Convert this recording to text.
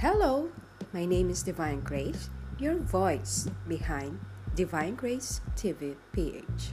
Hello, my name is Divine Grace, your voice behind Divine Grace TV PH.